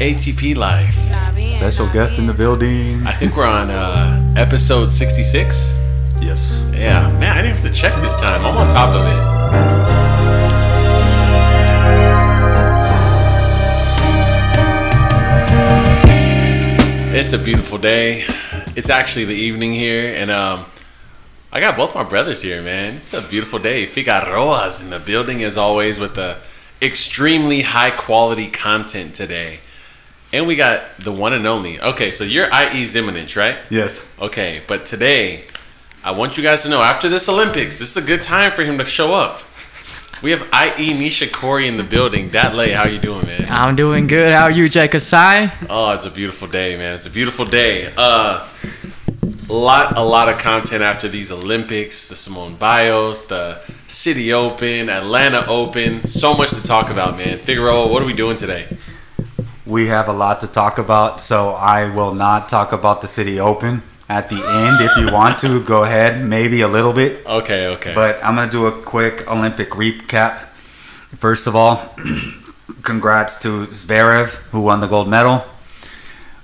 ATP Life. Special guest in the building. I think we're on uh, episode 66. Yes. Yeah, man, I didn't have to check this time. I'm on top of it. It's a beautiful day. It's actually the evening here, and um, I got both my brothers here, man. It's a beautiful day. Figueroa's in the building as always with the extremely high quality content today. And we got the one and only. Okay, so you're IE Zimonich, right? Yes. Okay, but today, I want you guys to know after this Olympics, this is a good time for him to show up. We have IE Nishikori in the building. Dat Lay, how you doing, man? I'm doing good. How are you, Jacob Sai? Oh, it's a beautiful day, man. It's a beautiful day. Uh, lot, a lot of content after these Olympics, the Simone Biles, the Citi Open, Atlanta Open. So much to talk about, man. Figueroa, what are we doing today? We have a lot to talk about, so I will not talk about the Citi Open. At the end, if you want to, go ahead, maybe a little bit. Okay, okay. But I'm going to do a quick Olympic recap. First of all, congrats to Zverev, who won the gold medal.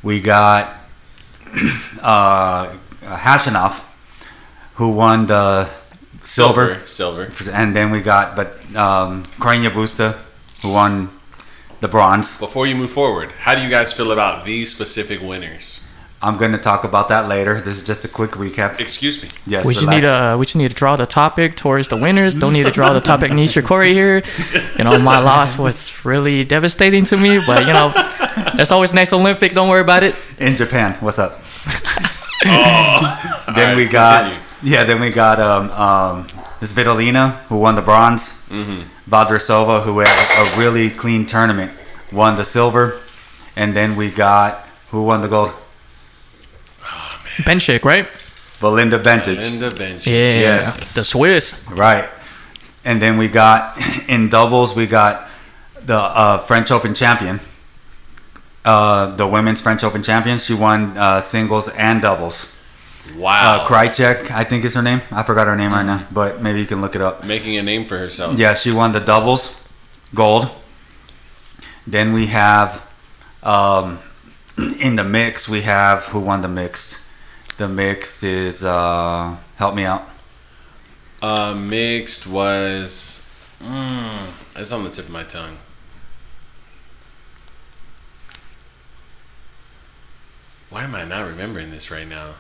We got uh, Khachanov, who won the silver. silver. And then we got, but um, Busta, who won the bronze. Before you move forward, how do you guys feel about these specific winners? I'm going to talk about that later. This is just a quick recap. Excuse me. Yes, We just relax. need to we just need to draw the topic towards the winners. Don't need to draw the topic Nishikori here. You know, my loss was really devastating to me, but you know, there's always next Olympic. Don't worry about it. in Japan. What's up? then All we got continue. yeah. Then we got um um Svitolina who won the bronze. Mm-hmm. Vondrousova who had a really clean tournament won the silver, and then we got who won the gold? Benchik, right? Belinda Bencic. Linda Bench. Yeah. Yes. The Swiss. Right. And then we got in doubles we got the uh, French Open champion. Uh, the women's French Open champion. She won uh, singles and doubles. Wow. Uh, Krajcek, I think is her name. I forgot her name right now, but maybe you can look it up. Making a name for herself. Yeah, she won the doubles, gold. Then we have, um, in the mix, we have who won the mixed. The mixed is uh, help me out. Uh, mixed was. Mm, it's on the tip of my tongue. Why am I not remembering this right now?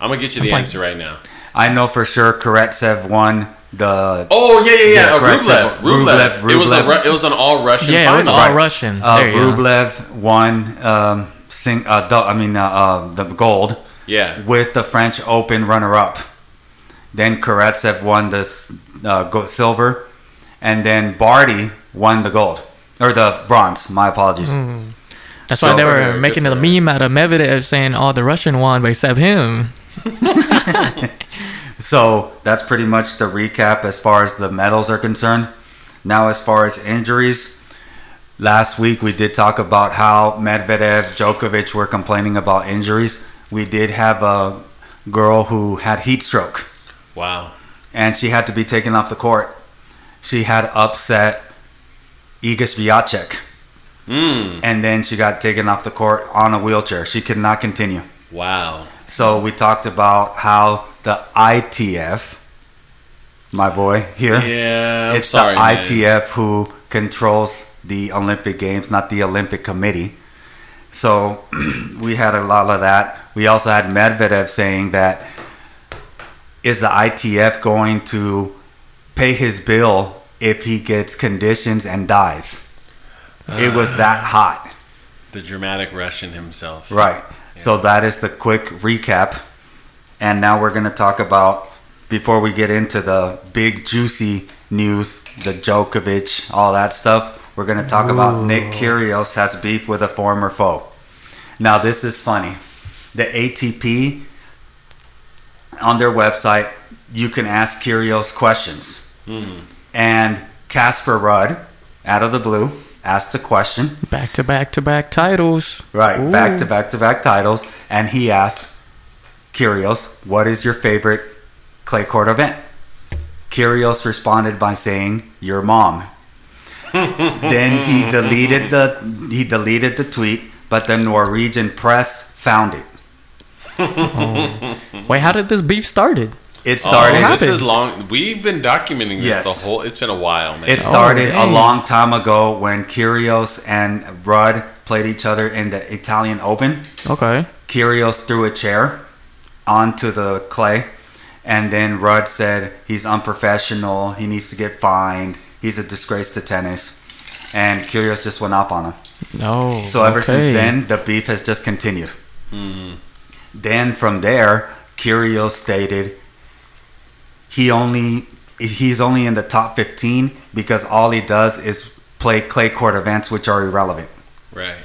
I'm gonna get you the I'm answer right now. I know for sure Karatsev won the. Oh yeah, yeah, yeah. Yeah, Uh, correct. Rublev. Rublev. Rublev, It was a Rublev. Ru- it was an all Russian. Yeah, it was final. all Russian. Uh, there you go. Rublev won. Um, sing, uh, dou- I mean, uh, uh, the gold Yeah. with the French Open runner-up. Then Karatsev won the s- uh, silver, and then Barty won the gold or the bronze. My apologies. That's So- why they were making good a meme out of Medvedev saying all the Russian won, but except him. So that's pretty much the recap as far as the medals are concerned. Now, as far as injuries, last week we did talk about how Medvedev, Djokovic were complaining about injuries. We did have a girl who had heat stroke Wow. and she had to be taken off the court. She had upset Iga Swiatek. Mm. And then she got taken off the court on a wheelchair. She could not continue. Wow. So we talked about how the ITF, my boy here, Yeah. I'm it's sorry. the man. ITF who controls the Olympic Games, not the Olympic Committee. So we had a lot of that. We also had Medvedev saying that is the ITF going to pay his bill if he gets conditions and dies? It was uh, that hot. The dramatic Russian himself. Right. So that is the quick recap. And now we're going to talk about, before we get into the big juicy news, the Djokovic, all that stuff, we're going to talk about Nick Kyrgios has beef with a former foe. Now, this is funny. The ATP, on their website, you can ask Kyrgios questions. Mm-hmm. And Casper Ruud, out of the blue, asked a question. Back to back to back titles. Right, Ooh. back to back to back titles. And he asked Kyrgios, what is your favorite clay court event? Kyrgios responded by saying, your mom. then he deleted the he deleted the tweet, but the Norwegian press found it. Wait, how did this beef started? It oh, started. oh, this is long. We've been documenting this Yes. the whole. It's been a while, man. It oh, started a long time ago when Kyrgios and Ruud played each other in the Italian Open. Okay. Kyrgios threw a chair onto the clay, and then Ruud said he's unprofessional. He needs to get fined. He's a disgrace to tennis, and Kyrgios just went off on him. No. So ever okay. since then, the beef has just continued. Hmm. Then from there, Kyrgios stated he only he's only in the top 15 because all he does is play clay court events which are irrelevant. right.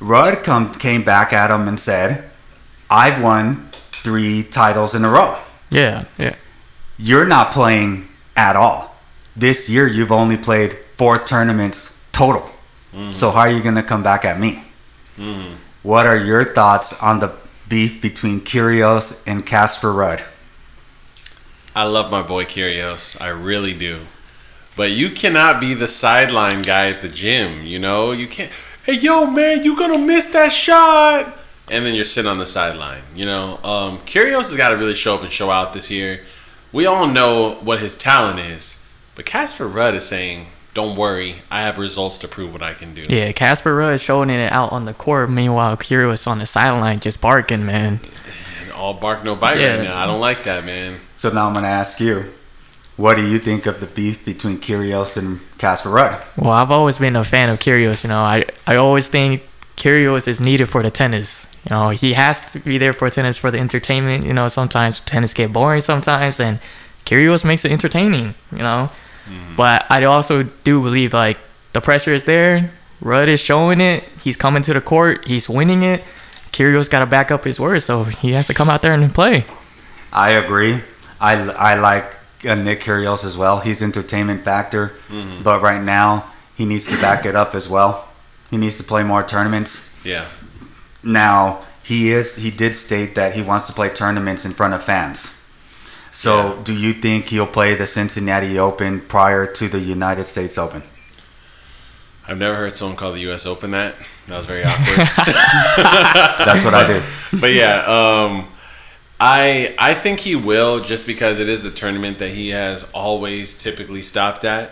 Ruud come came back at him and said, "I've won three titles in a row. Yeah, yeah. You're not playing at all. This year, you've only played four tournaments total. Mm-hmm. So how are you going to come back at me? Mm-hmm. What are your thoughts on the beef between Kyrgios and Casper Ruud? I love my boy Kyrgios. I really do. But you cannot be the sideline guy at the gym. You know, you can't. Hey, yo, man, you gonna miss that shot? And then you're sitting on the sideline. You know, um, Kyrgios has got to really show up and show out this year. We all know what his talent is, but Casper Ruud is saying, "Don't worry, I have results to prove what I can do." Yeah, Casper Ruud is showing it out on the court. Meanwhile, Kyrgios on the sideline just barking, man. And all bark no bite Yeah. right now. I don't like that, man. So now I'm going to ask you, what do you think of the beef between Kyrgios and Casper Ruud? Well, I've always been a fan of Kyrgios. You know, I I always think Kyrgios is needed for the tennis. You know, he has to be there for tennis for the entertainment. You know, sometimes tennis get boring sometimes, and Kyrgios makes it entertaining. You know, mm-hmm. but I also do believe like the pressure is there. Ruud is showing it. He's coming to the court. He's winning it. Kyrgios got to back up his words, so he has to come out there and play. I agree. I, I like uh, Nick Kyrgios as well. He's entertainment factor, but right now he needs to back it up as well. He needs to play more tournaments. Yeah. Now he is he did state that he wants to play tournaments in front of fans. So Yeah. do you think he'll play the Cincinnati Open prior to the United States Open? I've never heard someone call the U.S. Open that. That was very awkward. That's what I did. but yeah, um, I I think he will just because it is the tournament that he has always typically stopped at,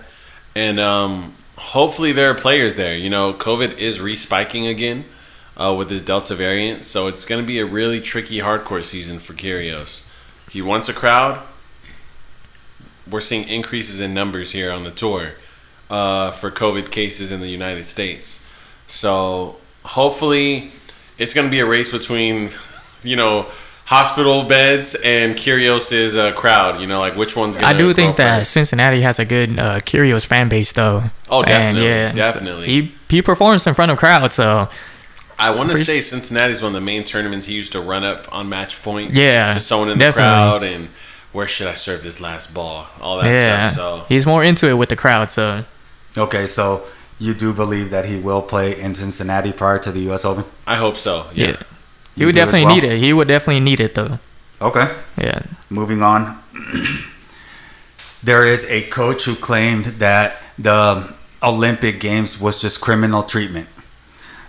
and um, hopefully there are players there. You know, COVID is respiking again uh, with this Delta variant, so it's going to be a really tricky hardcore season for Kyrgios. He wants a crowd. We're seeing increases in numbers here on the tour uh, for COVID cases in the United States. So hopefully, it's going to be a race between, you know, hospital beds and Kyrgios's uh, crowd. You know, like which one's going to I do think that first. Cincinnati has a good uh, Kyrgios fan base, though. Oh, And, definitely, definitely. He he performs in front of crowds, so I want to say Cincinnati's one of the main tournaments he used to run up on match point. Yeah, to someone in definitely. the crowd and where should I serve this last ball? All that yeah, stuff. So he's more into it with the crowd. So Okay, so you do believe that he will play in Cincinnati prior to the US Open? I hope so. Yeah. yeah, he You would definitely well? need it. He would definitely need it though. Okay. Yeah, Moving on. there is a coach who claimed that the Olympic Games was just criminal treatment.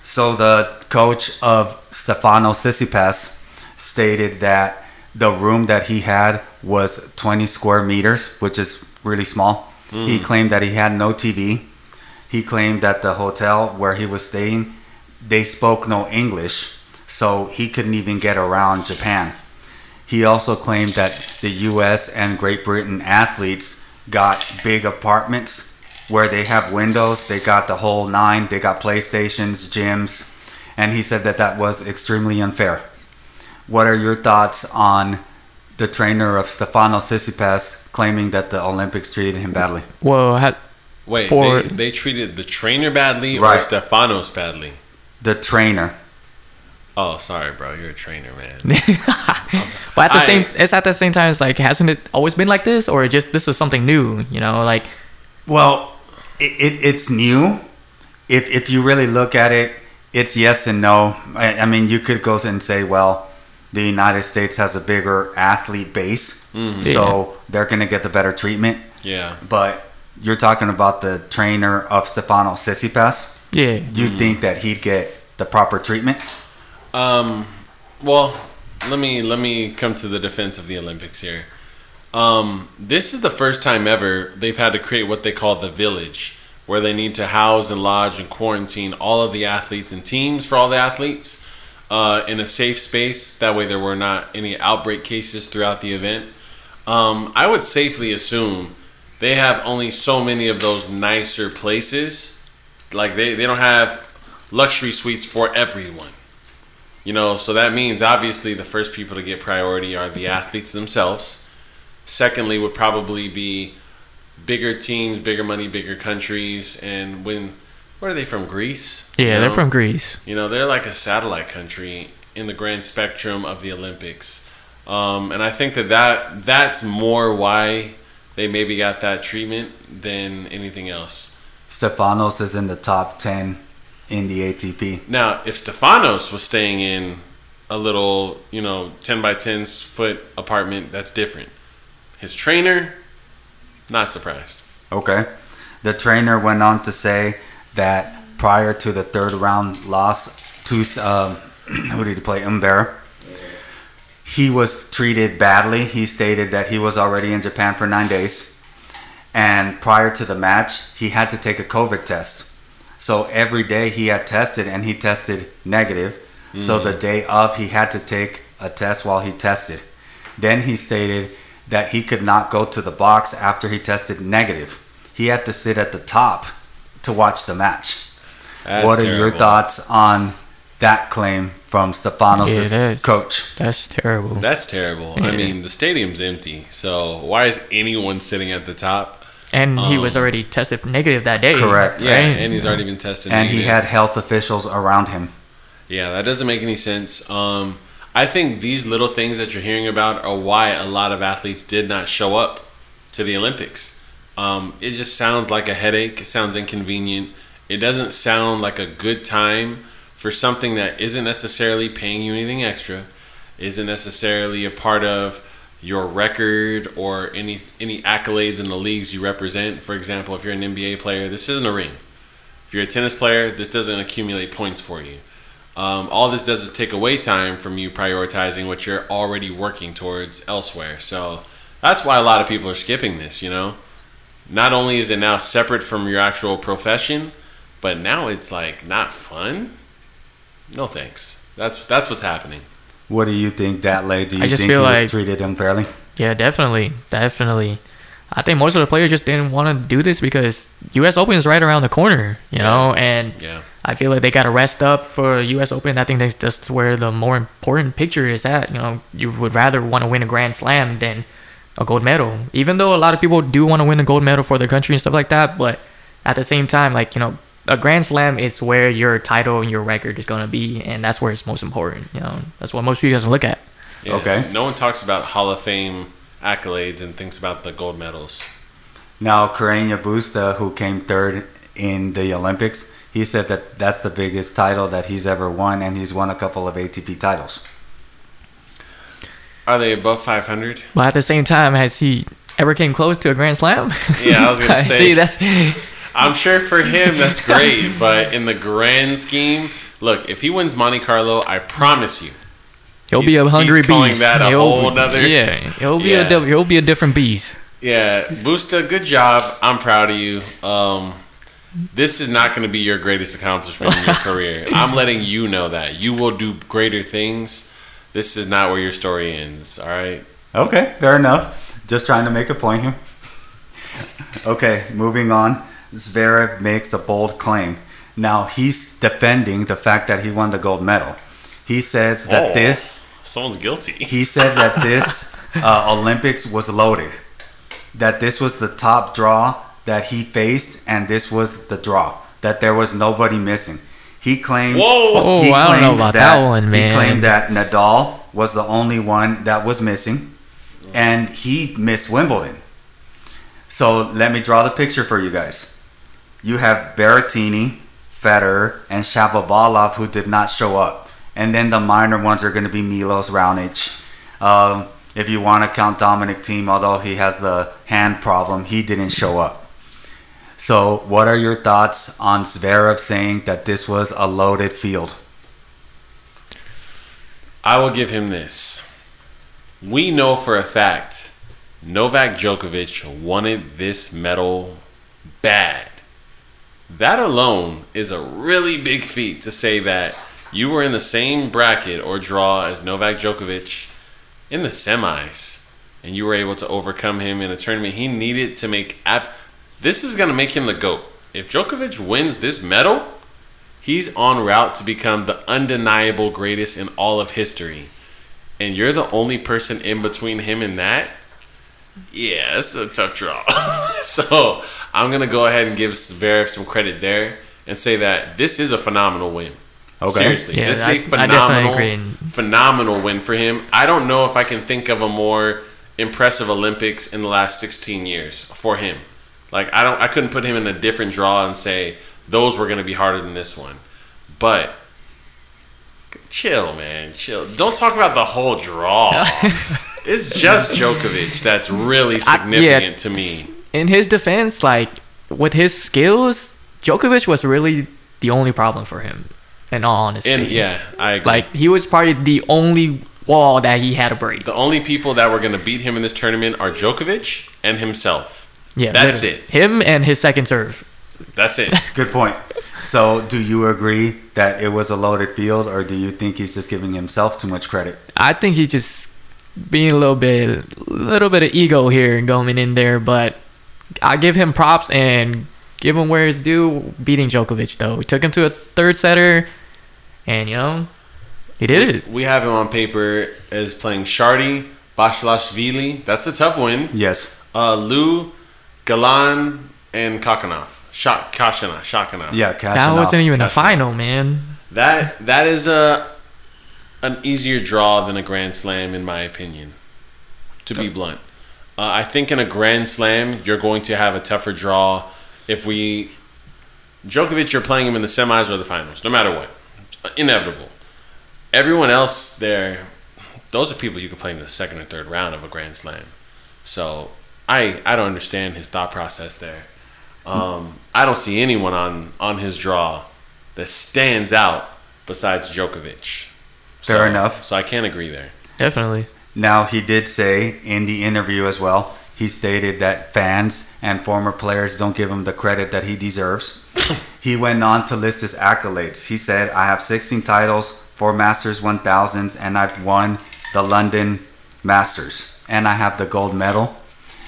So the coach of Stefano Tsitsipas stated that the room that he had was 20 square meters, which is really small. He mm. claimed that he had no TV. He claimed that the hotel where he was staying, they spoke no English, so he couldn't even get around Japan. He also claimed that the US and Great Britain athletes got big apartments where they have windows, they got the whole nine, they got PlayStations, gyms, and he said that that was extremely unfair. What are your thoughts on the trainer of Stefano Tsitsipas claiming that the Olympics treated him badly? well, ha- Wait, For- they, they treated the trainer badly or Right. Stefanos badly? The trainer. Oh, sorry, bro. You're a trainer, man. but at the I- same, it's at the same time. It's like, hasn't it always been like this, or just this is something new? You know, like Well, it, it, it's new. If, if you really look at it, it's yes and no. I, I mean, you could go and say, well, the United States has a bigger athlete base, so they're going to get the better treatment. Yeah. But you're talking about the trainer of Stefano Tsitsipas. Yeah. You think that he'd get the proper treatment? Um, well, let me let me come to the defense of the Olympics here. Um, this is the first time ever they've had to create what they call the village, where they need to house and lodge and quarantine all of the athletes and teams for all the athletes uh, in a safe space. That way, there were not any outbreak cases throughout the event. Um, I would safely assume they have only so many of those nicer places. Like they, they don't have luxury suites for everyone. You know, so that means obviously the first people to get priority are the athletes themselves. Secondly, would probably be bigger teams, bigger money, bigger countries. And when, where are they from? Greece? Yeah, You they're from Greece. You know, they're like a satellite country in the grand spectrum of the Olympics. Um, and I think that, that that's more why they maybe got that treatment than anything else. Stefanos is in the top 10 in the ATP. Now, if Stefanos was staying in a little, you know, 10 by 10 foot apartment, that's different. His trainer, not surprised. Okay. The trainer went on to say that prior to the third round loss to, um, who did he play? Humbert. He was treated badly. He stated that he was already in Japan for nine days. And prior to the match, he had to take a COVID test. So every day he had tested and he tested negative. So the day of, he had to take a test while he tested. Then he stated that he could not go to the box after he tested negative. He had to sit at the top to watch the match. That's what are your thoughts on that claim from Stefanos' Yeah, that's coach? That's terrible. That's terrible. I mean, the stadium's empty. So why is anyone sitting at the top? and he was um, already tested negative that day. Correct. Yeah, right? and he's already been tested. And he had health officials around him. Yeah, that doesn't make any sense. Um, I think these little things that you're hearing about are why a lot of athletes did not show up to the Olympics. Um, it just sounds like a headache. It sounds inconvenient. It doesn't sound like a good time for something that isn't necessarily paying you anything extra, isn't necessarily a part of your record or any any accolades in the leagues you represent. For example, if you're an NBA player, this isn't a ring. If you're a tennis player, this doesn't accumulate points for you. Um, all this does is take away time from you prioritizing what you're already working towards elsewhere. So that's why a lot of people are skipping this, you know? Not only is it now separate from your actual profession, but now it's like not fun. No thanks. That's that's what's happening. What do you think, Datley? Do you I just think he feel was treated unfairly? Yeah, definitely, definitely. I think most of the players just didn't want to do this because U.S. Open is right around the corner, you know, and Yeah. I feel like they got to rest up for U.S. Open. I think that's that's where the more important picture is at. You know, you would rather want to win a Grand Slam than a gold medal, even though a lot of people do want to win a gold medal for their country and stuff like that. But at the same time, like you know, a Grand Slam is where your title and your record is going to be, and that's where it's most important. You know, that's what most people guys look at. Yeah. Okay. No one talks about Hall of Fame accolades and thinks about the gold medals. Now, Carreño Busta, who came third in the Olympics, he said that that's the biggest title that he's ever won, and he's won a couple of ATP titles. Are they above 500? But at the same time, has he ever came close to a Grand Slam? Yeah, I was gonna say. See that? I'm sure for him that's great, but in the grand scheme, look, if he wins Monte Carlo, I promise you, He'll be a hungry he's calling beast. that a He'll- whole nother- Yeah, he'll be Yeah. a he'll be a different beast. yeah, Busta, good job. I'm proud of you. Um, this is not going to be your greatest accomplishment in your career. I'm letting you know that you will do greater things. This is not where your story ends. All right. Okay, fair enough. Just trying to make a point here. okay, moving on. Zverev makes a bold claim. Now he's defending the fact that he won the gold medal. He says that Oh. this Someone's guilty. he said that this uh, Olympics was loaded. That this was the top draw that he faced, and this was the draw. That there was nobody missing. He claimed. Whoa. Oh, he I don't know claimed about that one, man. He claimed that Nadal was the only one that was missing, and he missed Wimbledon. So let me draw the picture for you guys. You have Berrettini, Federer, and Shapovalov who did not show up, and then the minor ones are going to be Milos Raonic. Um, if you want to count Dominic Thiem, although he has the hand problem, he didn't show up. So, what are your thoughts on Zverev saying that this was a loaded field? I will give him this. We know for a fact Novak Djokovic wanted this medal bad. That alone is a really big feat to say that you were in the same bracket or draw as Novak Djokovic in the semis and you were able to overcome him in a tournament he needed to make app this is going to make him the goat. If Djokovic wins this medal, he's on route to become the undeniable greatest in all of history. And you're the only person in between him and that. Yeah, it's a tough draw. so I'm gonna go ahead and give Zverev some credit there and say that this is a phenomenal win. Okay. Seriously, Yeah, this I- is a I definitely agree. phenomenal, phenomenal win for him. I don't know if I can think of a more impressive Olympics in the last 16 years for him. Like I don't, I couldn't put him in a different draw and say those were going to be harder than this one. But chill, man, chill. Don't talk about the whole draw. it's just Djokovic that's really I- yeah. significant to me. In his defense, like with his skills, Djokovic was really the only problem for him. In all honesty, And yeah, I agree. like he was probably the only wall that he had to break. the only people that were going to beat him in this tournament are Djokovic and himself. Yeah, That's literally. it. Him and his second serve. That's it. Good point. So, do you agree that it was a loaded field, or do you think he's just giving himself too much credit? I think he's just being a little bit, little bit of ego here and going in there, but I give him props and give him where it's due. Beating Djokovic though, we took him to a third setter, and you know, he did it. We have him on paper as playing Chardy, Basilashvili. That's a tough win. Yes. Uh, Lou, Galan, and Kakanov. Shak Kashana, Shakanov. Yeah, That wasn't even a final, man. That that is a an easier draw than a Grand Slam, in my opinion. To be blunt, uh, I think in a Grand Slam you're going to have a tougher draw. If we Djokovic, you're playing him in the semis or the finals, no matter what, inevitable. Everyone else there, those are people you can play in the second or third round of a Grand Slam. So I I don't understand his thought process there. Um, I don't see anyone on on his draw that stands out besides Djokovic. Fair enough. So I can't agree there. Definitely. Now, he did say in the interview as well, he stated that fans and former players don't give him the credit that he deserves. he went on to list his accolades. He said, I have 16 titles, four Masters 1000s, and I've won the London Masters, and I have the gold medal.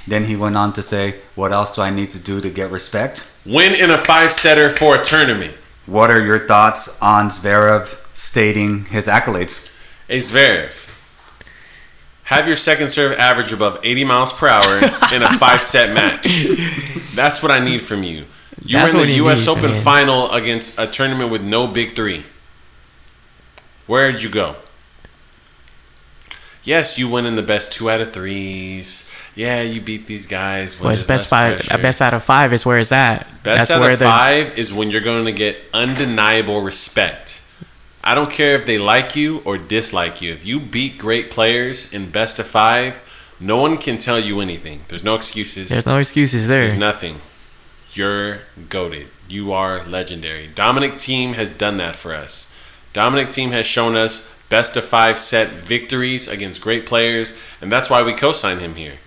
Then he went on to say, What else do I need to do to get respect? Win in a five setter for a tournament. What are your thoughts on Zverev stating his accolades? Hey Zverev, have your second serve average above 80 miles per hour in a five set match. That's what I need from you. You That's were in the U.S. needs, Open man. final against a tournament with no big three. Where'd you go? Yes, you win in the best two out of threes. Yeah, you beat these guys. When Well, it's best five. pressure. Uh, best out of five is where it's at. Best That's out where of the five is when you're going to get undeniable respect. I don't care if they like you or dislike you. If you beat great players in best of five, no one can tell you anything. There's no excuses. There's no excuses there. There's nothing. You're goaded. You are legendary. Dominic Thiem has done that for us. Dominic Thiem has shown us best of five set victories against great players, and that's why we co-signed him here.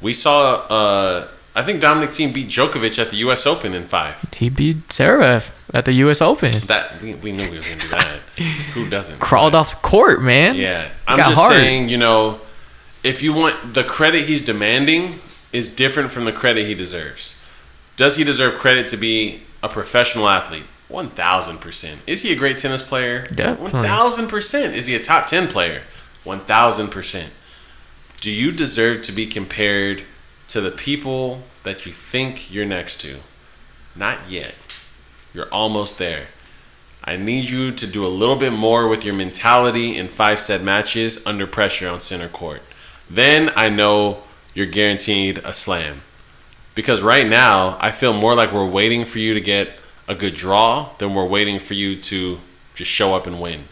We saw. Uh, I think Dominic Thiem beat Djokovic at the U.S. Open in five. He beat Zverev at the U.S. Open. That we, we knew he was gonna do that. Who doesn't? Crawled off the court, man. Yeah, I'm just hard. saying. You know, if you want the credit he's demanding is different from the credit he deserves. Does he deserve credit to be a professional athlete? One thousand percent. Is he a great tennis player? Definitely. One thousand percent. Is he a top ten player? One thousand percent. Do you deserve to be compared to the people that you think you're next to? Not yet. You're almost there. I need you to do a little bit more with your mentality in five set matches under pressure on center court. Then I know you're guaranteed a slam. Because right now, I feel more like we're waiting for you to get a good draw than we're waiting for you to just show up and win.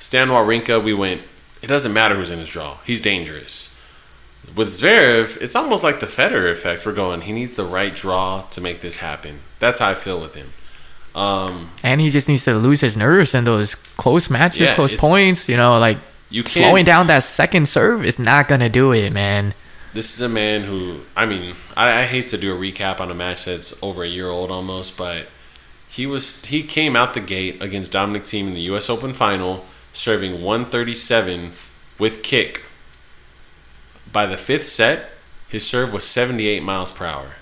Stan Wawrinka, we went, it doesn't matter who's in his draw. He's dangerous. With Zverev, it's almost like the Federer effect. We're going. He needs the right draw to make this happen. That's how I feel with him. Um, And he just needs to lose his nerves in those close matches, Yeah, close points. You know, like you can't. slowing down that second serve is not gonna do it, man. This is a man who, I mean, I, I hate to do a recap on a match that's over a year old almost, but he was he came out the gate against Dominic Thiem in the U.S. Open final, serving 137 with kick. By the fifth set, his serve was 78 miles per hour.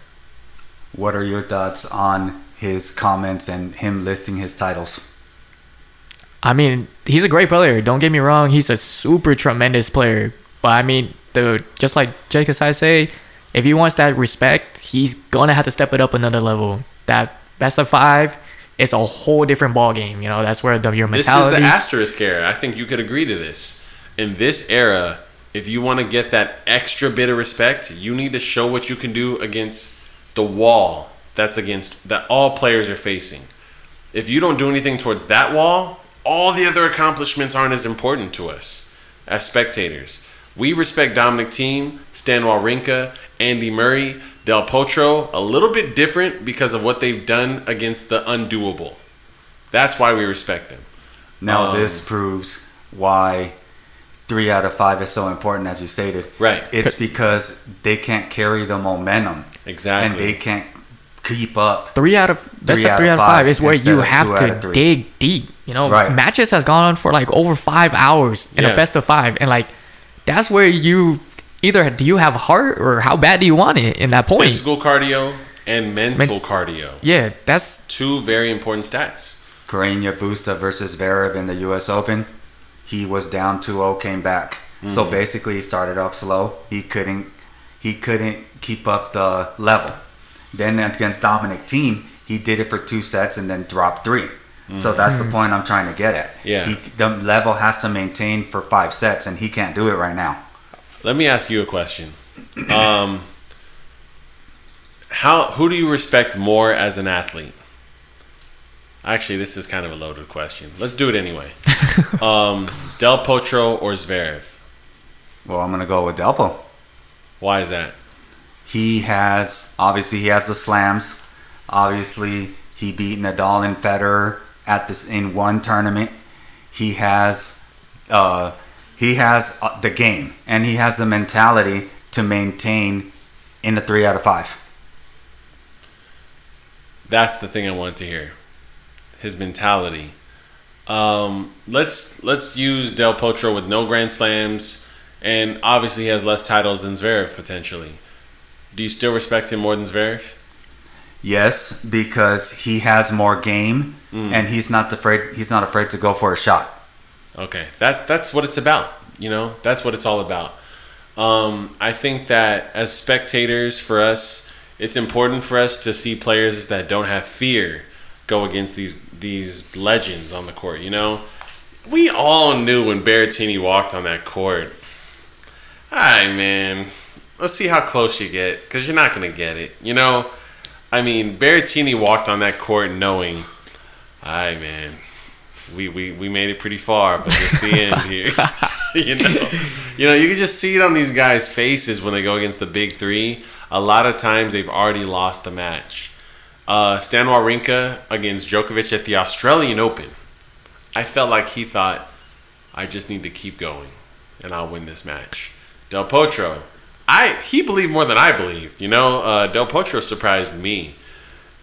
What are your thoughts on his comments and him listing his titles? I mean, he's a great player. Don't get me wrong. He's a super tremendous player. But I mean, the just like Jake I say, if he wants that respect, he's gonna have to step it up another level. That best of five is a whole different ball game. You know, that's where the, your mentality. This is the asterisk era. I think you could agree to this. In this era, if you want to get that extra bit of respect, you need to show what you can do against the wall that's against that all players are facing. If you don't do anything towards that wall, all the other accomplishments aren't as important to us as spectators. We respect Dominic Thiem, Stan Wawrinka, Andy Murray, Del Potro a little bit different because of what they've done against the undoable. That's why we respect them. Now Um, this proves why three out of five is so important, as you stated. Right. It's because they can't carry the momentum, Exactly. and they can't keep up. three out of best Three of out three out of five five is where you have two out of to dig deep. You know, Right. matches has gone on for like over five hours in Yeah. a best of five, and like that's where you either do you have heart or how bad do you want it in that point. Physical cardio and mental cardio. Yeah, that's Two very important stats. Carreño Busta versus Zverev in the U.S. Open, he was down 2-0, came back. Mm-hmm. So basically, he started off slow. He couldn't he couldn't keep up the level. Then against Dominic Thiem, he did it for two sets and then dropped three. So that's the point I'm trying to get at. Mm-hmm. Yeah. he, the level has to maintain for five sets, and he can't do it right now. Let me ask you a question. Um, how who do you respect more as an athlete? Actually, this is kind of a loaded question. Let's do it anyway. um, Del Potro or Zverev? Well, I'm gonna go with Delpo. Why is that? He has obviously he has the slams. Obviously, he beat Nadal and Federer at this in one tournament. He has uh, he has uh, the game and he has the mentality to maintain in the three out of five. That's the thing I want to hear. His mentality. Um, let's let's use Del Potro with no Grand Slams, and obviously he has less titles than Zverev potentially. Do you still respect him more than Zverev? Yes, because he has more game and he's not afraid. He's not afraid to go for a shot. Okay, that that's what it's about. You know, that's what it's all about. Um, I think that as spectators, for us, it's important for us to see players that don't have fear go against these these legends on the court. You know, we all knew when Berrettini walked on that court. All right, man. Let's see how close you get, because you're not gonna get it. You know, I mean, Berrettini walked on that court knowing, all right, man we, we, we made it pretty far, but it's the end here. you know, you know, you can just see it on these guys' faces when they go against the big three. A lot of times they've already lost the match. Uh, Stan Wawrinka against Djokovic at the Australian Open. I felt like he thought, I just need to keep going, and I'll win this match. Del Potro, I he believed more than I believed. You know, uh, Del Potro surprised me.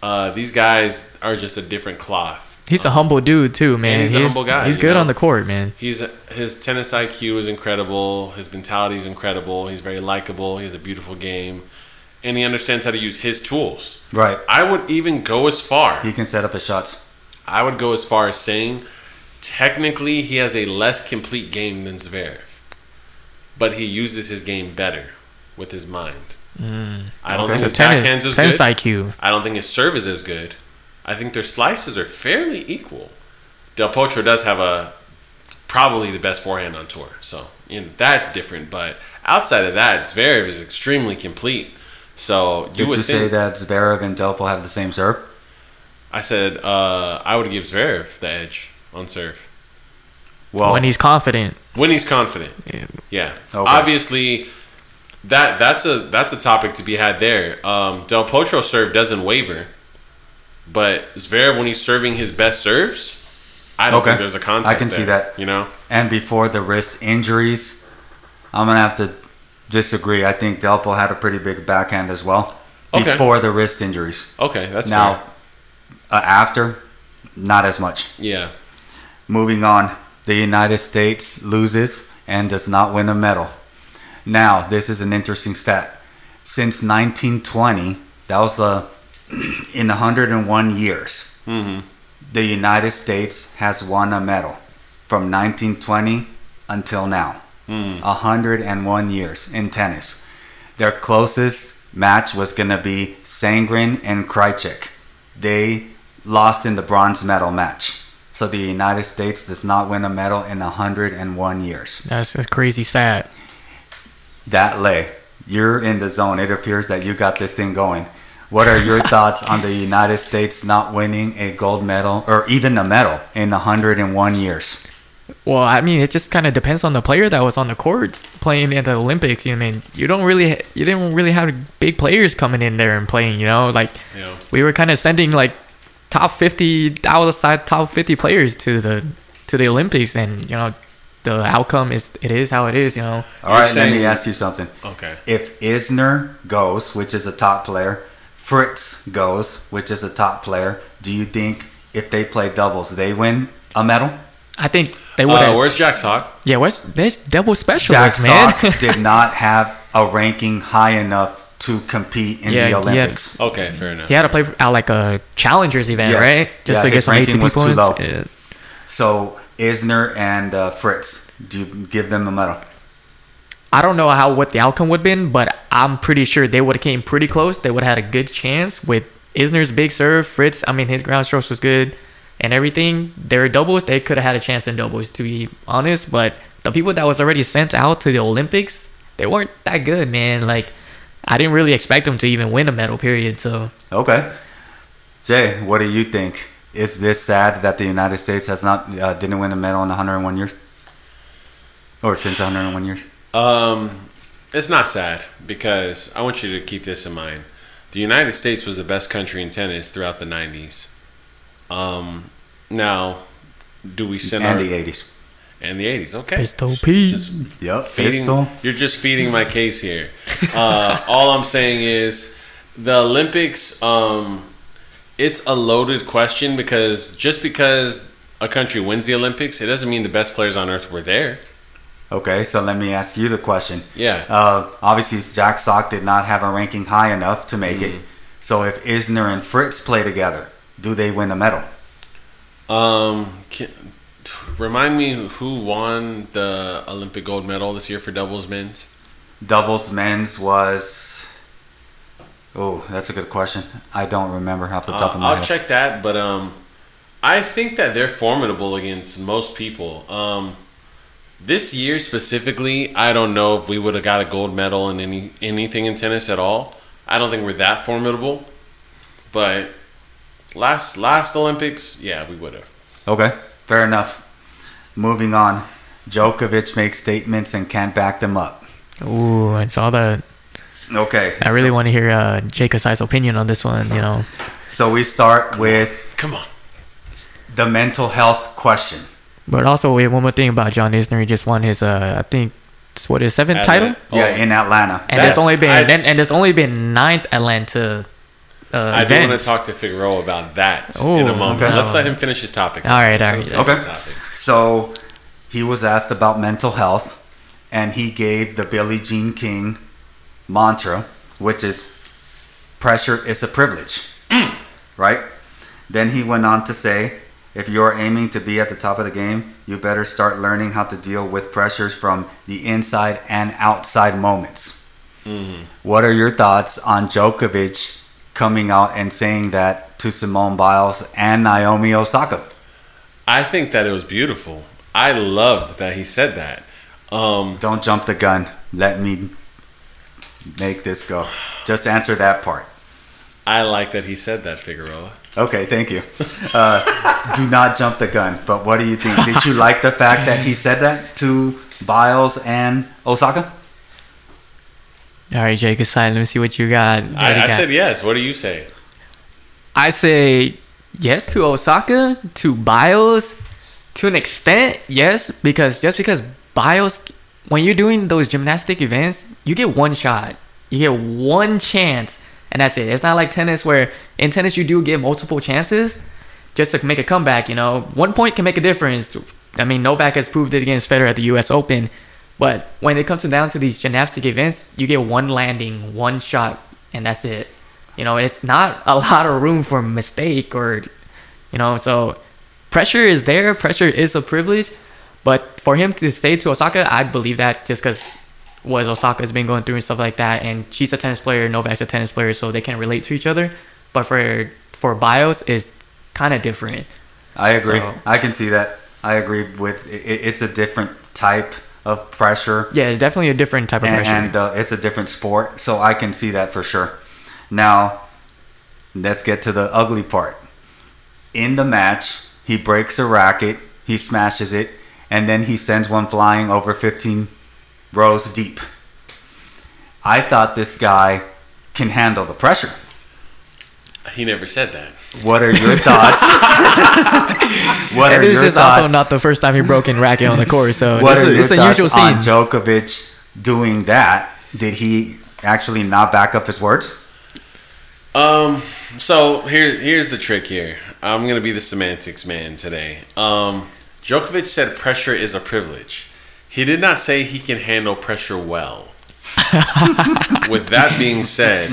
Uh, these guys are just a different cloth. he's a humble dude too, man. he's a humble guy, He's good know? on the court, man. He's his tennis IQ is incredible. His mentality is incredible. He's very likable. He has a beautiful game, and he understands how to use his tools. Right. I would even go as far. He can set up his shots. I would go as far as saying, technically, he has a less complete game than Zverev, but he uses his game better with his mind. Mm. I don't Okay. think his Tennis, backhand's as tennis good. IQ. I don't think his serve is as good. I think their slices are fairly equal. Del Potro does have a probably the best forehand on tour, so you know, that's different. But outside of that, Zverev is extremely complete. So you Did would you say that Zverev and Delpo have the same serve? I said uh, I would give Zverev the edge on serve Well, when he's confident. when he's confident. Yeah. Yeah, Okay. obviously. that that's a that's a topic to be had there. Um, Del Potro serve doesn't waver, but Zverev when he's serving his best serves, I don't Okay. think there's a contest. I can see that. You know, And before the wrist injuries, I'm gonna have to disagree. I think Delpo had a pretty big backhand as well. Okay. Before the wrist injuries. okay, that's now, uh, after, not as much. Yeah, Moving on, the United States loses and does not win a medal. Now, this is an interesting stat. Since 1920, that was the in 101 years, the United States has won a medal from 1920 until now. 101 years in tennis. Their closest match was going to be Sandgren and Krajicek. They lost in the bronze medal match. So the United States does not win a medal in 101 years. That's a crazy stat. That lay, you're in the zone. It appears that you got this thing going. What are your thoughts on the United States not winning a gold medal or even a medal in 101 years? Well, I mean, it just kind of depends on the player that was on the courts playing in the Olympics. You know, I mean, you don't really, you didn't really have big players coming in there and playing. You know, like Yeah. we were kind of sending like top fifty outside top fifty players to the to the Olympics, and you know, the outcome is it is how it is. You know, All right, let me ask you something. okay. If Isner goes, which is a top player, Fritz goes, which is a top player, do you think if they play doubles, they win a medal? I think they would Uh, where's Jack Sock? yeah, where's there's double Jack specialists, man. Sock did not have a ranking high enough to compete in Yeah, the he had- Olympics. Okay, fair enough. he had to play at like a challengers event, Yes. right? Just Yeah, to get some ranking ATP was too points. low. Yeah. So Isner and uh, Fritz, do you give them a medal? I don't know how what the outcome would have been, but I'm pretty sure they would have came pretty close. They would have had a good chance with Isner's big serve. Fritz, I mean, his ground strokes was good and everything. Their doubles, they could have had a chance in doubles, to be honest. But the people that was already sent out to the Olympics, they weren't that good, man. Like, I didn't really expect them to even win a medal, period. So, Okay. Jay, what do you think? Is this sad that the United States has not uh, didn't win a medal in 101 years, or since 101 years? Um, it's not sad because I want you to keep this in mind. The United States was the best country in tennis throughout the '90s. Um, now, do we send And our the 80s. and the '80s? Okay, Pistol P. Just Yep. feeding, Pistol. you're just feeding my case here. Uh, all I'm saying is the Olympics. Um, it's a loaded question because just because a country wins the Olympics, it doesn't mean the best players on earth were there. Okay, so let me ask you the question. Yeah. Uh, obviously, Jack Sock did not have a ranking high enough to make Mm-hmm. it. So if Isner and Fritz play together, do they win a medal? Um, can, remind me who won the Olympic gold medal this year for doubles men's? Doubles men's was. Oh, that's a good question. I don't remember off the top Uh, of my head. I'll check that, but um, I think that they're formidable against most people. Um, this year specifically, I don't know if we would have got a gold medal in any anything in tennis at all. I don't think we're that formidable, but last last Olympics, yeah, we would have. Okay, fair enough. Moving on. Djokovic makes statements and can't back them up. Ooh, I saw that. Okay. I really so, want to hear uh, Jake Asai's opinion on this one, you know. So we start with Come on. the mental health question. But also, wait, one more thing about John Isner. He just won his, uh, I think, it's what his seventh title, Yeah, Oh. in Atlanta. and That's- there's only been I- then, and there's only been ninth Atlanta uh, I do want to talk to Figueroa about that Oh, in a moment. okay. Let's let him finish his topic. All right, all right. Okay. So he was asked about mental health, and he gave the Billie Jean King mantra, which is pressure is a privilege. Right? Then he went on to say, if you're aiming to be at the top of the game, you better start learning how to deal with pressures from the inside and outside moments. What are your thoughts on Djokovic coming out and saying that to Simone Biles and Naomi Osaka? I think that it was beautiful. I loved that he said that. Um, Don't jump the gun. Let me make this go. Just answer that part. I like that he said that, Figueroa. Okay, thank you. Uh, do not jump the gun. But what do you think? Did you like the fact that he said that to Biles and Osaka? All right, Jake, aside. Let me see what you got. What do you I, I got? said yes. What do you say? I say yes to Osaka, to Biles, to an extent, yes, because just because Biles, when you're doing those gymnastic events, you get one shot, you get one chance, and that's it. It's not like tennis where in tennis you do get multiple chances just to make a comeback. You know, one point can make a difference. I mean, Novak has proved it against Federer at the U.S. Open, but when it comes down to these gymnastic events, you get one landing, one shot, and that's it. You know, it's not a lot of room for mistake or, you know, so pressure is there. Pressure is a privilege, but for him to stay to Osaka, I believe that just because what Osaka's been going through and stuff like that, and she's a tennis player, Novak's a tennis player, so they can relate to each other. But for for Biles, is kind of different. I agree. So- I can see that. I agree with it, it's a different type of pressure. Yeah, it's definitely a different type of and, pressure. and uh, it's a different sport, so I can see that for sure. Now, let's get to the ugly part. In the match, he breaks a racket, he smashes it, and then he sends one flying over 15 rows deep. I thought this guy can handle the pressure. He never said that. What are your thoughts? what and are this your is thoughts? also not the first time he broke in racket on the court, so what this are is, your it's a thoughts usual on scene. Djokovic doing that? Did he actually not back up his words? Um. So here, here's the trick. Here, I'm gonna be the semantics man today. Um, Djokovic said pressure is a privilege. He did not say he can handle pressure well. With that being said,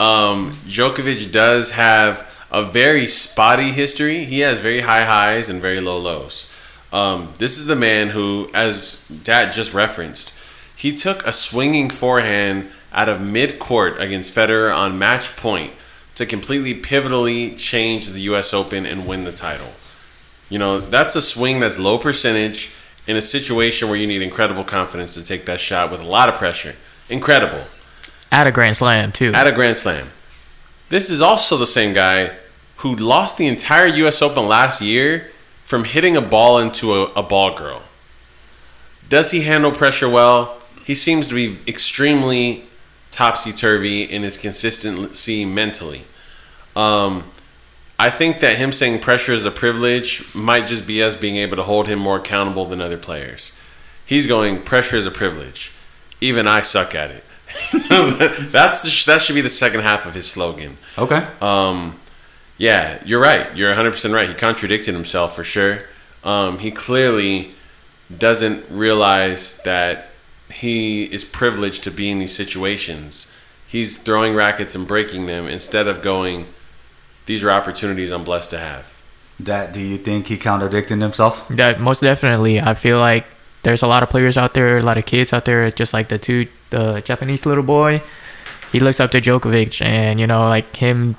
um, Djokovic does have a very spotty history. He has very high highs and very low lows. Um, this is the man who, as Dad just referenced, he took a swinging forehand out of mid court against Federer on match point to completely pivotally change the U.S. Open and win the title. You know, that's a swing that's low percentage in a situation where you need incredible confidence to take that shot with a lot of pressure. Incredible At a Grand Slam too. at a Grand Slam. This is also the same guy who lost the entire U.S. Open last year from hitting a ball into a, a ball girl. Does he handle pressure well? He seems to be extremely topsy turvy in his consistency mentally. Um, I think that him saying pressure is a privilege might just be us being able to hold him more accountable than other players. He's going pressure is a privilege. Even I suck at it. That's the, that should be the second half of his slogan. Okay. Um, yeah, you're right. You're 100% right. He contradicted himself for sure. Um, he clearly doesn't realize that he is privileged to be in these situations. He's throwing rackets and breaking them instead of going, these are opportunities I'm blessed to have. that do you think he contradicted himself? That most definitely. I feel like there's a lot of players out there, a lot of kids out there, just like the two, the Japanese little boy. He looks up to Djokovic, and you know, like him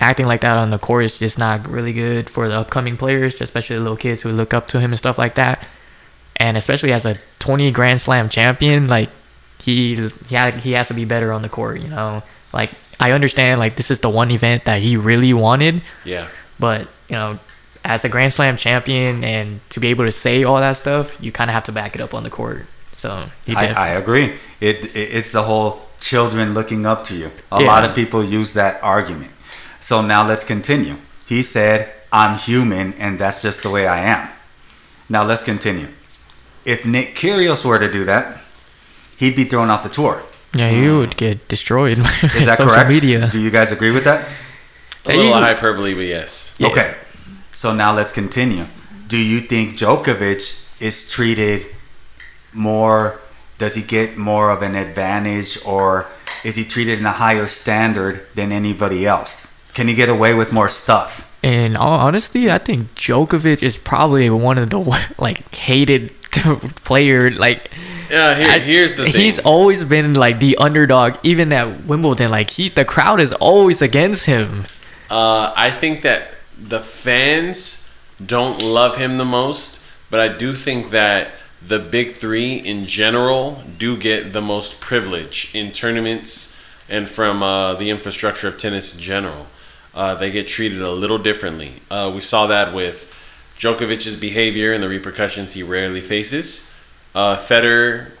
acting like that on the court is just not really good for the upcoming players, especially the little kids who look up to him and stuff like that. And especially as a 20 Grand Slam champion, like he he, had, he has to be better on the court. You know, like I understand, like this is the one event that he really wanted, Yeah. but you know, as a Grand Slam champion and to be able to say all that stuff, you kind of have to back it up on the court. So he I, I agree. It, it it's the whole children looking up to you. A Yeah. lot of people use that argument. So now let's continue. He said, "I'm human, and that's just the way I am." Now let's continue. If Nick Kyrgios were to do that, he'd be thrown off the tour. yeah, he would get destroyed. Is that social correct? media. Do you guys agree with that? A little you- hyperbole, but yes. Yeah. Okay. So now let's continue. Do you think Djokovic is treated more? Does he get more of an advantage, or is he treated in a higher standard than anybody else? Can he get away with more stuff? In all honesty, I think Djokovic is probably one of the like hated player. Like, Yeah, here, I- here's the thing. he's always been like the underdog, even at Wimbledon. Like, he the crowd is always against him. Uh, I think that the fans don't love him the most, but I do think that the big three in general do get the most privilege in tournaments and from uh, the infrastructure of tennis in general. Uh, they get treated a little differently. Uh, we saw that with Djokovic's behavior and the repercussions he rarely faces. Uh, Federer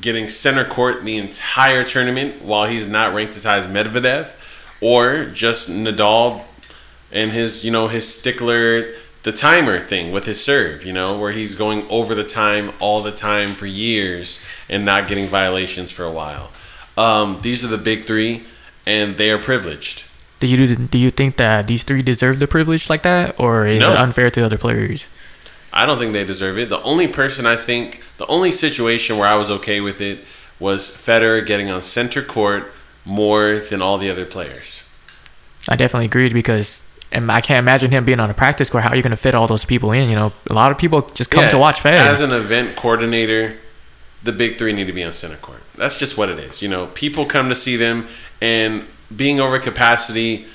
getting center court the entire tournament while he's not ranked as high as Medvedev, or just Nadal and his you know his stickler the timer thing with his serve, you know, where he's going over the time all the time for years and not getting violations for a while. Um, these are the big three, and they are privileged. Do you do you think that these three deserve the privilege like that, or is No. it unfair to other players? I don't think they deserve it. The only person I think, the only situation where I was okay with it was Federer getting on center court more than all the other players. I definitely agreed because and I can't imagine him being on a practice court. How are you going to fit all those people in? You know, a lot of people just come Yeah, to watch Fed. As an event coordinator, the big three need to be on center court. That's just what it is. You know, people come to see them, and being over capacity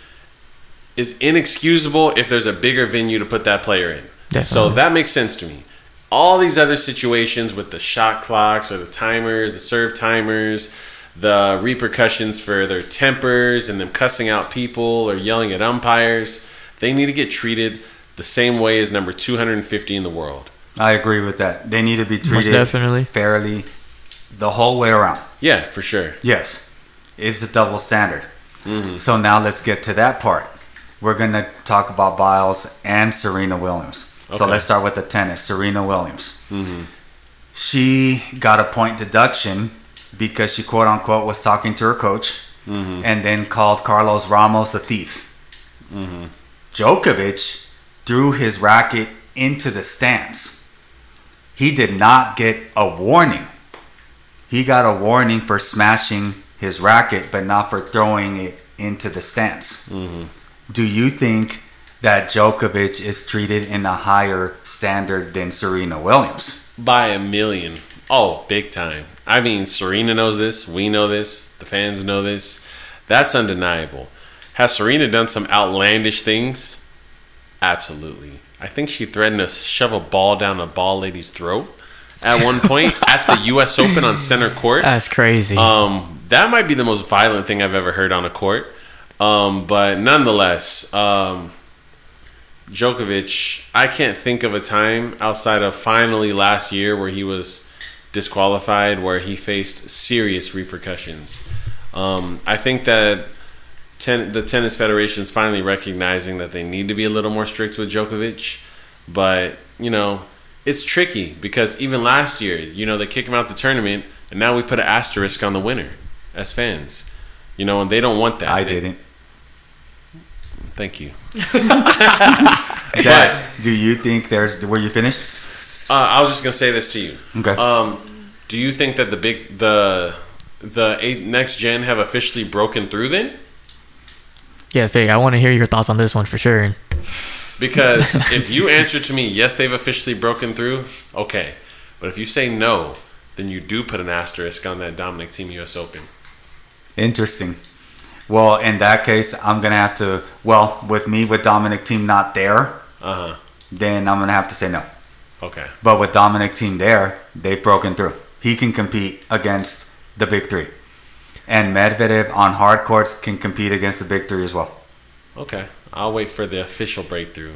is inexcusable if there's a bigger venue to put that player in. So that makes sense to me. All these other situations with the shot clocks or the timers, the serve timers, the repercussions for their tempers and them cussing out people or yelling at umpires, they need to get treated the same way as number 250 in the world. I agree with that. They need to be Most treated definitely. fairly the whole way around. Yeah, for sure. Yes, it's a double standard. Mm-hmm. So now let's get to that part. We're going to talk about Biles and Serena Williams. So let's start with the tennis. Serena Williams. Mm-hmm. She got a point deduction because she quote unquote was talking to her coach mm-hmm. and then called Carlos Ramos a thief. Mm-hmm. Djokovic threw his racket into the stands. He did not get a warning. He got a warning for smashing his racket, but not for throwing it into the stands. Do you think that Djokovic is treated in a higher standard than Serena Williams? By a million. Oh, big time. I mean, Serena knows this. We know this. The fans know this. That's undeniable. Has Serena done some outlandish things? Absolutely. I think she threatened to shove a ball down a ball lady's throat at one point at the U.S. Open on center court. That's crazy. Um, that might be the most violent thing I've ever heard on a court. Um, but nonetheless, um, Djokovic, I can't think of a time outside of finally last year where he was disqualified, where he faced serious repercussions. Um, I think that ten, the tennis federation is finally recognizing that they need to be a little more strict with Djokovic. But, you know, it's tricky because even last year, you know, they kick him out the tournament, and now we put an asterisk on the winner as fans. You know, and they don't want that. I They- didn't. Thank you. Dad, do you think there's? Were you finished? Uh, I was just gonna say this to you. Okay. Um, do you think that the big the the eight, next gen have officially broken through then? yeah, Fig, I want to hear your thoughts on this one for sure. Because if you answer to me, yes, they've officially broken through. Okay, but if you say no, then you do put an asterisk on that Dominic Thiem U.S. Open. Interesting. Well, in that case, I'm gonna have to. Well, with me with Dominic Thiem not there, Uh huh. then I'm gonna have to say no. Okay. But with Dominic Thiem there, they've broken through. He can compete against the big three, and Medvedev on hard courts can compete against the big three as well. Okay. I'll wait for the official breakthrough.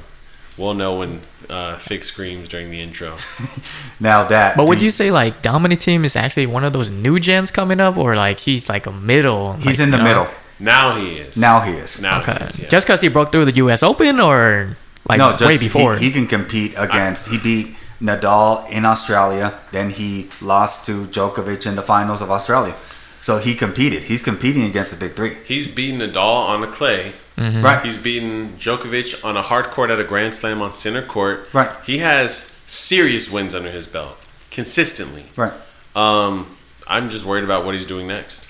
We'll know when uh, Fig screams during the intro. Now that, But would do you say like Dominic Thiem is actually one of those new gens coming up, or like he's like a middle? He's like, in the you know? middle. Now he is. Now he is. Now Okay, he is. Yeah. just because he broke through the U.S. Open, or like no, just way before? He, he can compete against. He beat Nadal in Australia. Then he lost to Djokovic in the finals of Australia. So he competed. He's competing against the big three. He's beaten Nadal on the clay. Right. He's beaten Djokovic on a hard court at a Grand Slam on center court. Right. He has serious wins under his belt consistently. right. Um, I'm just worried about what he's doing next.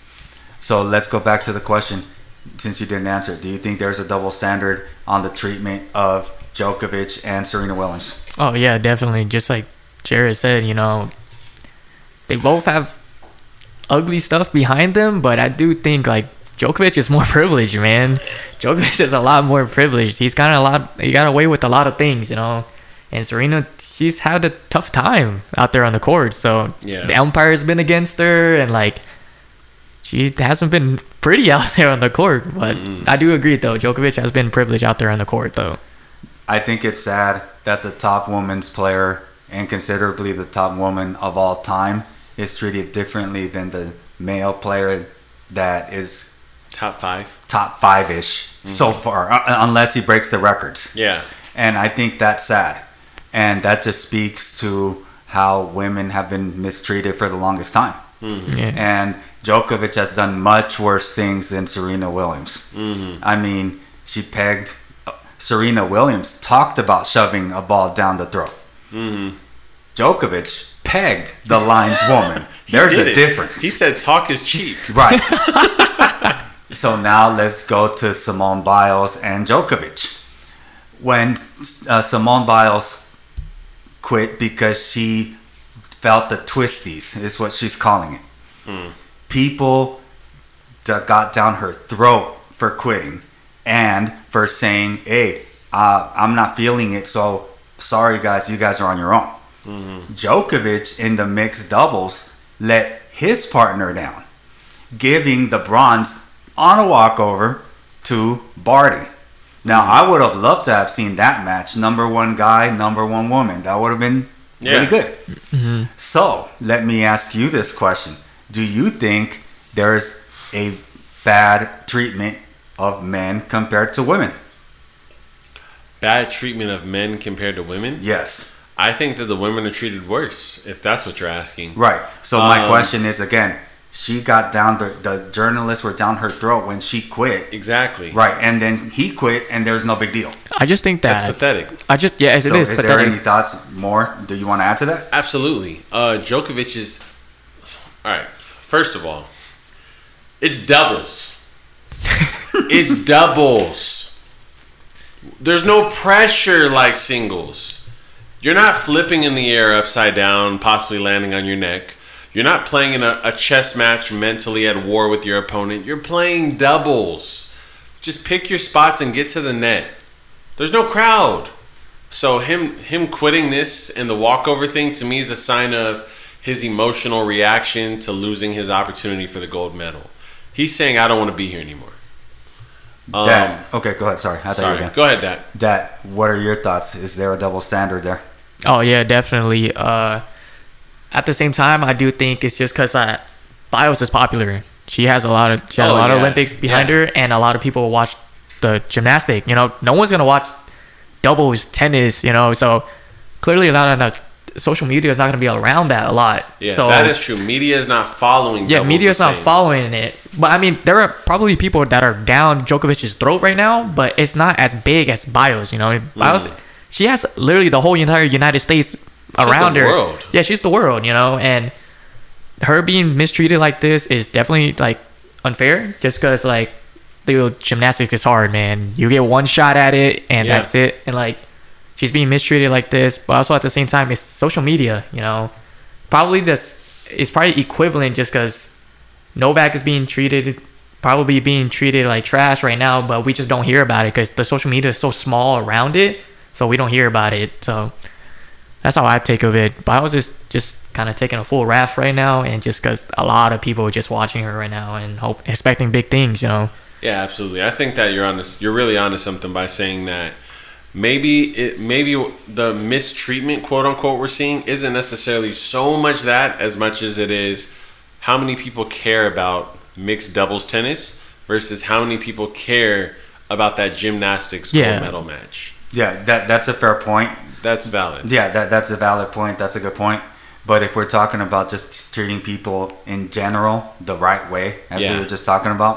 So let's go back to the question. Since you didn't answer, do you think there's a double standard on the treatment of Djokovic and Serena Williams? Oh yeah, definitely. Just like Jared said, you know, they both have ugly stuff behind them, but I do think like Djokovic is more privileged, man. Djokovic is a lot more privileged. He's got a lot. He got away with a lot of things, you know. And Serena, she's had a tough time out there on the court. So Yeah. the umpire's been against her, and like she hasn't been pretty out there on the court. But mm. I do agree, though. Djokovic has been privileged out there on the court, though. I think it's sad that the top women's player and considerably the top woman of all time is treated differently than the male player that is Top five. top five ish so mm-hmm. far, uh, uh, unless he breaks the records. Yeah. And I think that's sad. And that just speaks to how women have been mistreated for the longest time. Mm-hmm. Yeah. And Djokovic has done much worse things than Serena Williams. Mm-hmm. I mean, she pegged. uh, Serena Williams talked about shoving a ball down the throat. Djokovic pegged the line's woman. There's a it. difference. He said talk is cheap. Right. so now let's go to Simone Biles and Djokovic. When uh, Simone Biles quit because she felt the twisties, is what she's calling it. People that got down her throat for quitting and for saying, hey, uh, I'm not feeling it, so sorry guys, you guys are on your own. Djokovic in the mixed doubles let his partner down, giving the bronze on a walkover to Barty. Now, I would have loved to have seen that match. Number one guy, number one woman. That would have been Yeah. really good. So, let me ask you this question Do you think there's a bad treatment of men compared to women? Bad treatment of men compared to women. Yes. I think that the women are treated worse. If that's what you're asking. Right. So my Um, question is again, she got down the the journalists were down her throat when she quit. Exactly. Right, and then he quit, and there's no big deal. I just think that That's pathetic. I just yeah, as it So is is there any thoughts more? Do you want to add to that? Absolutely. Uh, Djokovic is. All right. First of all, it's doubles. it's doubles. There's no pressure like singles. You're not flipping in the air upside down, possibly landing on your neck. You're not playing in a, a chess match mentally at war with your opponent. You're playing doubles. Just pick your spots and get to the net. There's no crowd. So him him quitting this and the walkover thing to me is a sign of his emotional reaction to losing his opportunity for the gold medal. He's saying I don't want to be here anymore. Um, that okay, go ahead. Sorry, I thought you were sorry. Go ahead, Dad. That. What are your thoughts? Is there a double standard there? Oh yeah, definitely. Uh, at the same time, I do think it's just because uh, Biles is popular. She has a lot of she had Oh, a lot of. Olympics behind Yeah. her, and a lot of people watch the gymnastic. You know, no one's gonna watch doubles tennis. You know, so clearly a lot of social media is not gonna be around that a lot. Yeah, so, that is true. Media is not following. Yeah, media is not following it. But I mean, there are probably people that are down Djokovic's throat right now, but it's not as big as Biles. You know, Biles, she has literally the whole entire United States around the her. world. Yeah, she's the world. You know, and her being mistreated like this is definitely like unfair. Just because like the gymnastics is hard, man. You get one shot at it, and Yeah. that's it. And like she's being mistreated like this, but also at the same time, it's social media. You know, probably this is probably equivalent just because Novak is being treated probably being treated like trash right now, but we just don't hear about it because the social media is so small around it, so we don't hear about it. So that's how I take of it. Biles is just just kind of taking a full raft right now, and just because a lot of people are just watching her right now and hope expecting big things, you know. Yeah, absolutely. I think that you're on this. You're really onto something by saying that maybe it maybe the mistreatment quote unquote we're seeing isn't necessarily so much that as much as it is how many people care about mixed doubles tennis versus how many people care about that gymnastics Yeah. gold medal match. Yeah, that that's a fair point. That's valid. Yeah, that that's a valid point. That's a good point. But if we're talking about just treating people in general the right way, as Yeah. we were just talking about,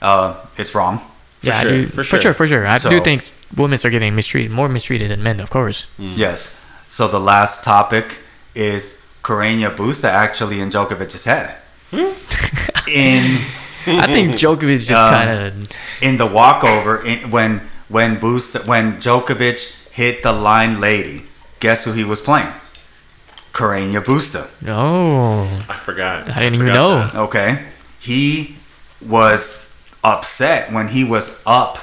uh, it's wrong. yeah, sure, do, for for, sure. sure. for sure, I So- do think women are getting mistreated, more mistreated than men, of course. Yes. So the last topic is Carreño Busta actually in Djokovic's head. in I think Djokovic just Um, kind of in the walkover in, when when Busta when Djokovic hit the line lady, guess who he was playing? Carreño Busta. oh, I forgot. I didn't even forgot know. that. Okay. He was upset when he was up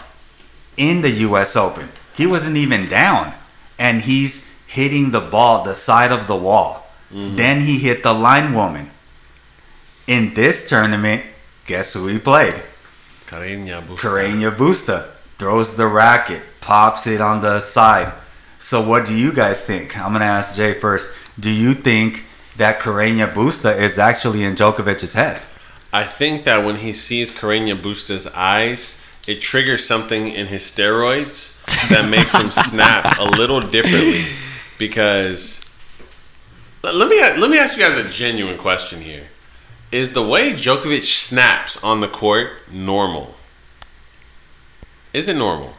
in the US Open. He wasn't even down. And he's hitting the ball the side of the wall. Mm-hmm. Then he hit the line woman. In this tournament, guess who he played? Carreño Busta. Carreño Busta throws the racket, pops it on the side. So what do you guys think? I'm gonna ask Jay first. Do you think that Carreño Busta is actually in Djokovic's head. I think that when he sees Carreño Busta's eyes, it triggers something in his steroids that makes him snap a little differently. Because let me let me ask you guys a genuine question here: Is the way Djokovic snaps on the court normal? Is it normal?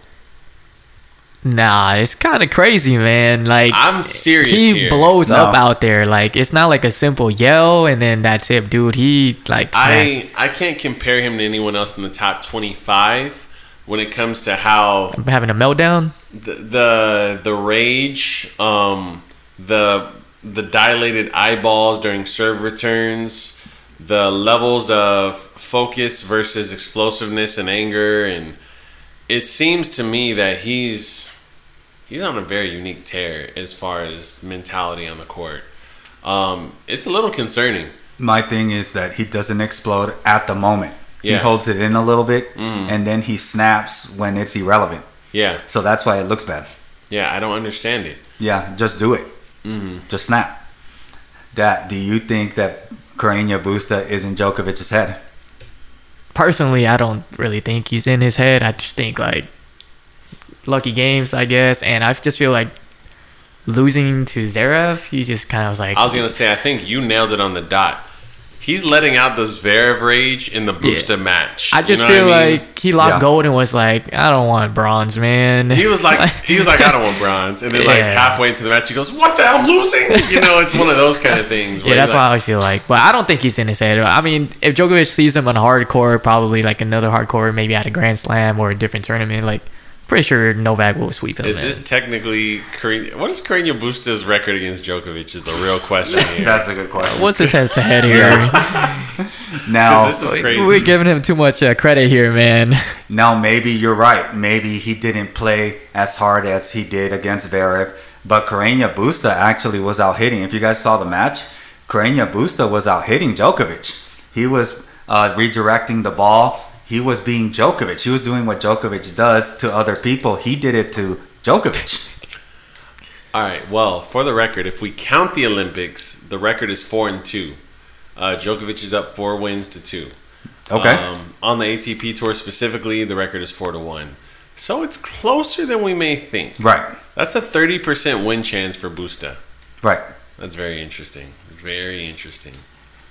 Nah, it's kind of crazy, man. Like I'm serious He here. blows up out there. Like it's not like a simple yell and then that's it, dude. He like smashed. I I can't compare him to anyone else in the top 25 when it comes to how I'm having a meltdown. the the, the rage, um, the the dilated eyeballs during serve returns, the levels of focus versus explosiveness and anger, and it seems to me that he's he's on a very unique tear as far as mentality on the court. Um, it's a little concerning. My thing is that he doesn't explode at the moment. He Yeah. Mm. holds it in a little bit, and then he snaps when it's irrelevant. Yeah, So that's why it looks bad. yeah, I don't understand it. Yeah, just do it. Mm-hmm. Just snap. That. Do you think that Carreño Busta is in Djokovic's head? Personally, I don't really think he's in his head. I just think like lucky games, I guess, and I just feel like losing to Zverev, he just kind of was like I was gonna say, I think you nailed it on the dot. He's letting out the Zverev rage in the Busta match. I You just know feel I mean? like he lost Yeah. gold and was like, I don't want bronze, man. he was like, he was like, I don't want bronze, and then like halfway into the match, he goes, "What the? I'm losing!" You know, it's one of those kind of things. Yeah, that's you're like, what I feel like. But I don't think he's in his head. I mean, if Djokovic sees him on hard court, probably like another hard court, maybe at a Grand Slam or a different tournament, like pretty sure Novak will sweep him. Is man. this technically Carreño, what is Carreño Busta's record against Djokovic? Is the real question here. That's a good question. What's his head to head here? now, this is crazy. We're giving him too much uh, credit here, man. now maybe you're right. Maybe he didn't play as hard as he did against Zverev, but Carreño Busta actually was out hitting. If you guys saw the match, Carreño Busta was out hitting Djokovic. He was uh, redirecting the ball. He was being Djokovic. He was doing what Djokovic does to other people. He did it to Djokovic. All right. Well, for the record, if we count the Olympics, the record is four and two. Uh, Djokovic is up four wins to two. Okay. Um, on the ATP tour specifically, the record is four to one. So it's closer than we may think. right. That's a thirty percent win chance for Busta. Right. That's very interesting. Very interesting.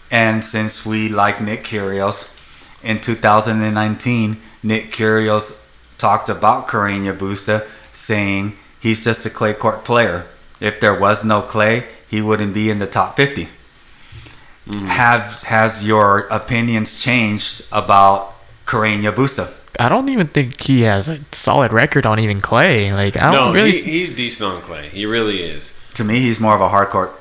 And since we like Nick Kyrgios, in 2019, Nick Kyrgios talked about Carreño Busta, saying he's just a clay court player. If there was no clay, he wouldn't be in the top 50. Mm. Have has your opinions changed about Carreño Busta? I don't even think he has a solid record on even clay. Like I don't No, really. He, he's decent on clay. He really is. To me, he's more of a hard court.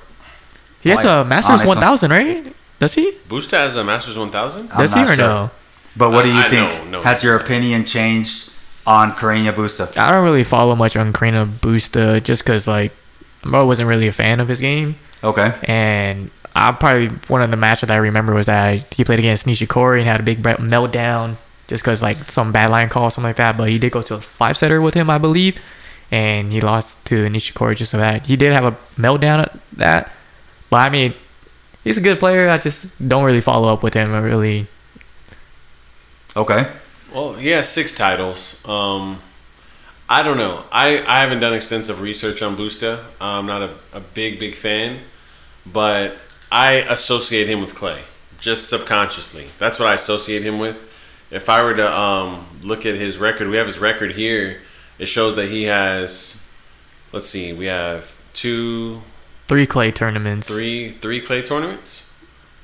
he has a Masters honestly. 1000, right? Does he? Busta has a Masters 1000. I'm Does he or sure. no? But what do you I- I think? know, no. Has your opinion changed on Carreño Busta? I don't really follow much on Carreño Busta just because like I wasn't really a fan of his game. Okay. And I probably one of the matches that I remember was that he played against Nishikori and had a big meltdown just because like some bad line call or something like that. But he did go to a five setter with him, I believe, and he lost to Nishikori just so that he did have a meltdown at that. But I mean, he's a good player. I just don't really follow up with him. I really. Okay. Well, he has six titles. Um, I don't know. I, I haven't done extensive research on Busta. I'm not a, a big, big fan, but I associate him with Clay just subconsciously. That's what I associate him with. If I were to um, look at his record, we have his record here. It shows that he has, let's see, we have two, Three clay tournaments. three, three clay tournaments,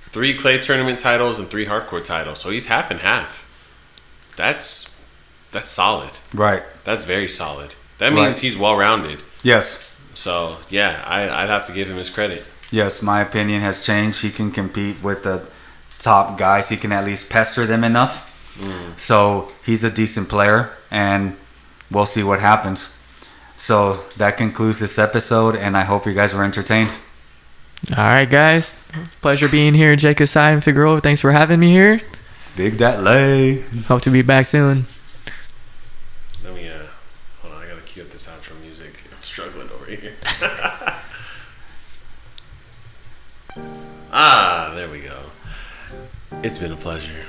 three clay tournament titles, and three hard court titles. So he's half and half. That's that's solid. Right. That's very solid. That means Right. he's well rounded. Yes. So yeah, I, I'd have to give him his credit. Yes, my opinion has changed. He can compete with the top guys. He can at least pester them enough. Mm. So he's a decent player, and we'll see what happens. So that concludes this episode, and I hope you guys were entertained. All right, guys. Pleasure being here, Jacob Simon Figueroa. Thanks for having me here. Big that lay. Hope to be back soon. Let me uh hold on, I gotta cue up this outro music. I'm struggling over here. Ah, there we go. It's been a pleasure.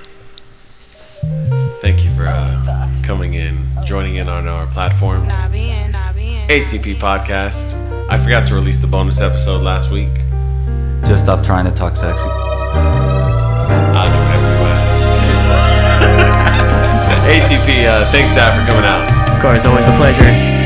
Thank you for uh, coming in, joining in on our platform. ATP Podcast. I forgot to release the bonus episode last week. Just stop trying to talk sexy. I'll do whatever you ask. ATP, uh, thanks, Dad, for coming out. Of course, always a pleasure.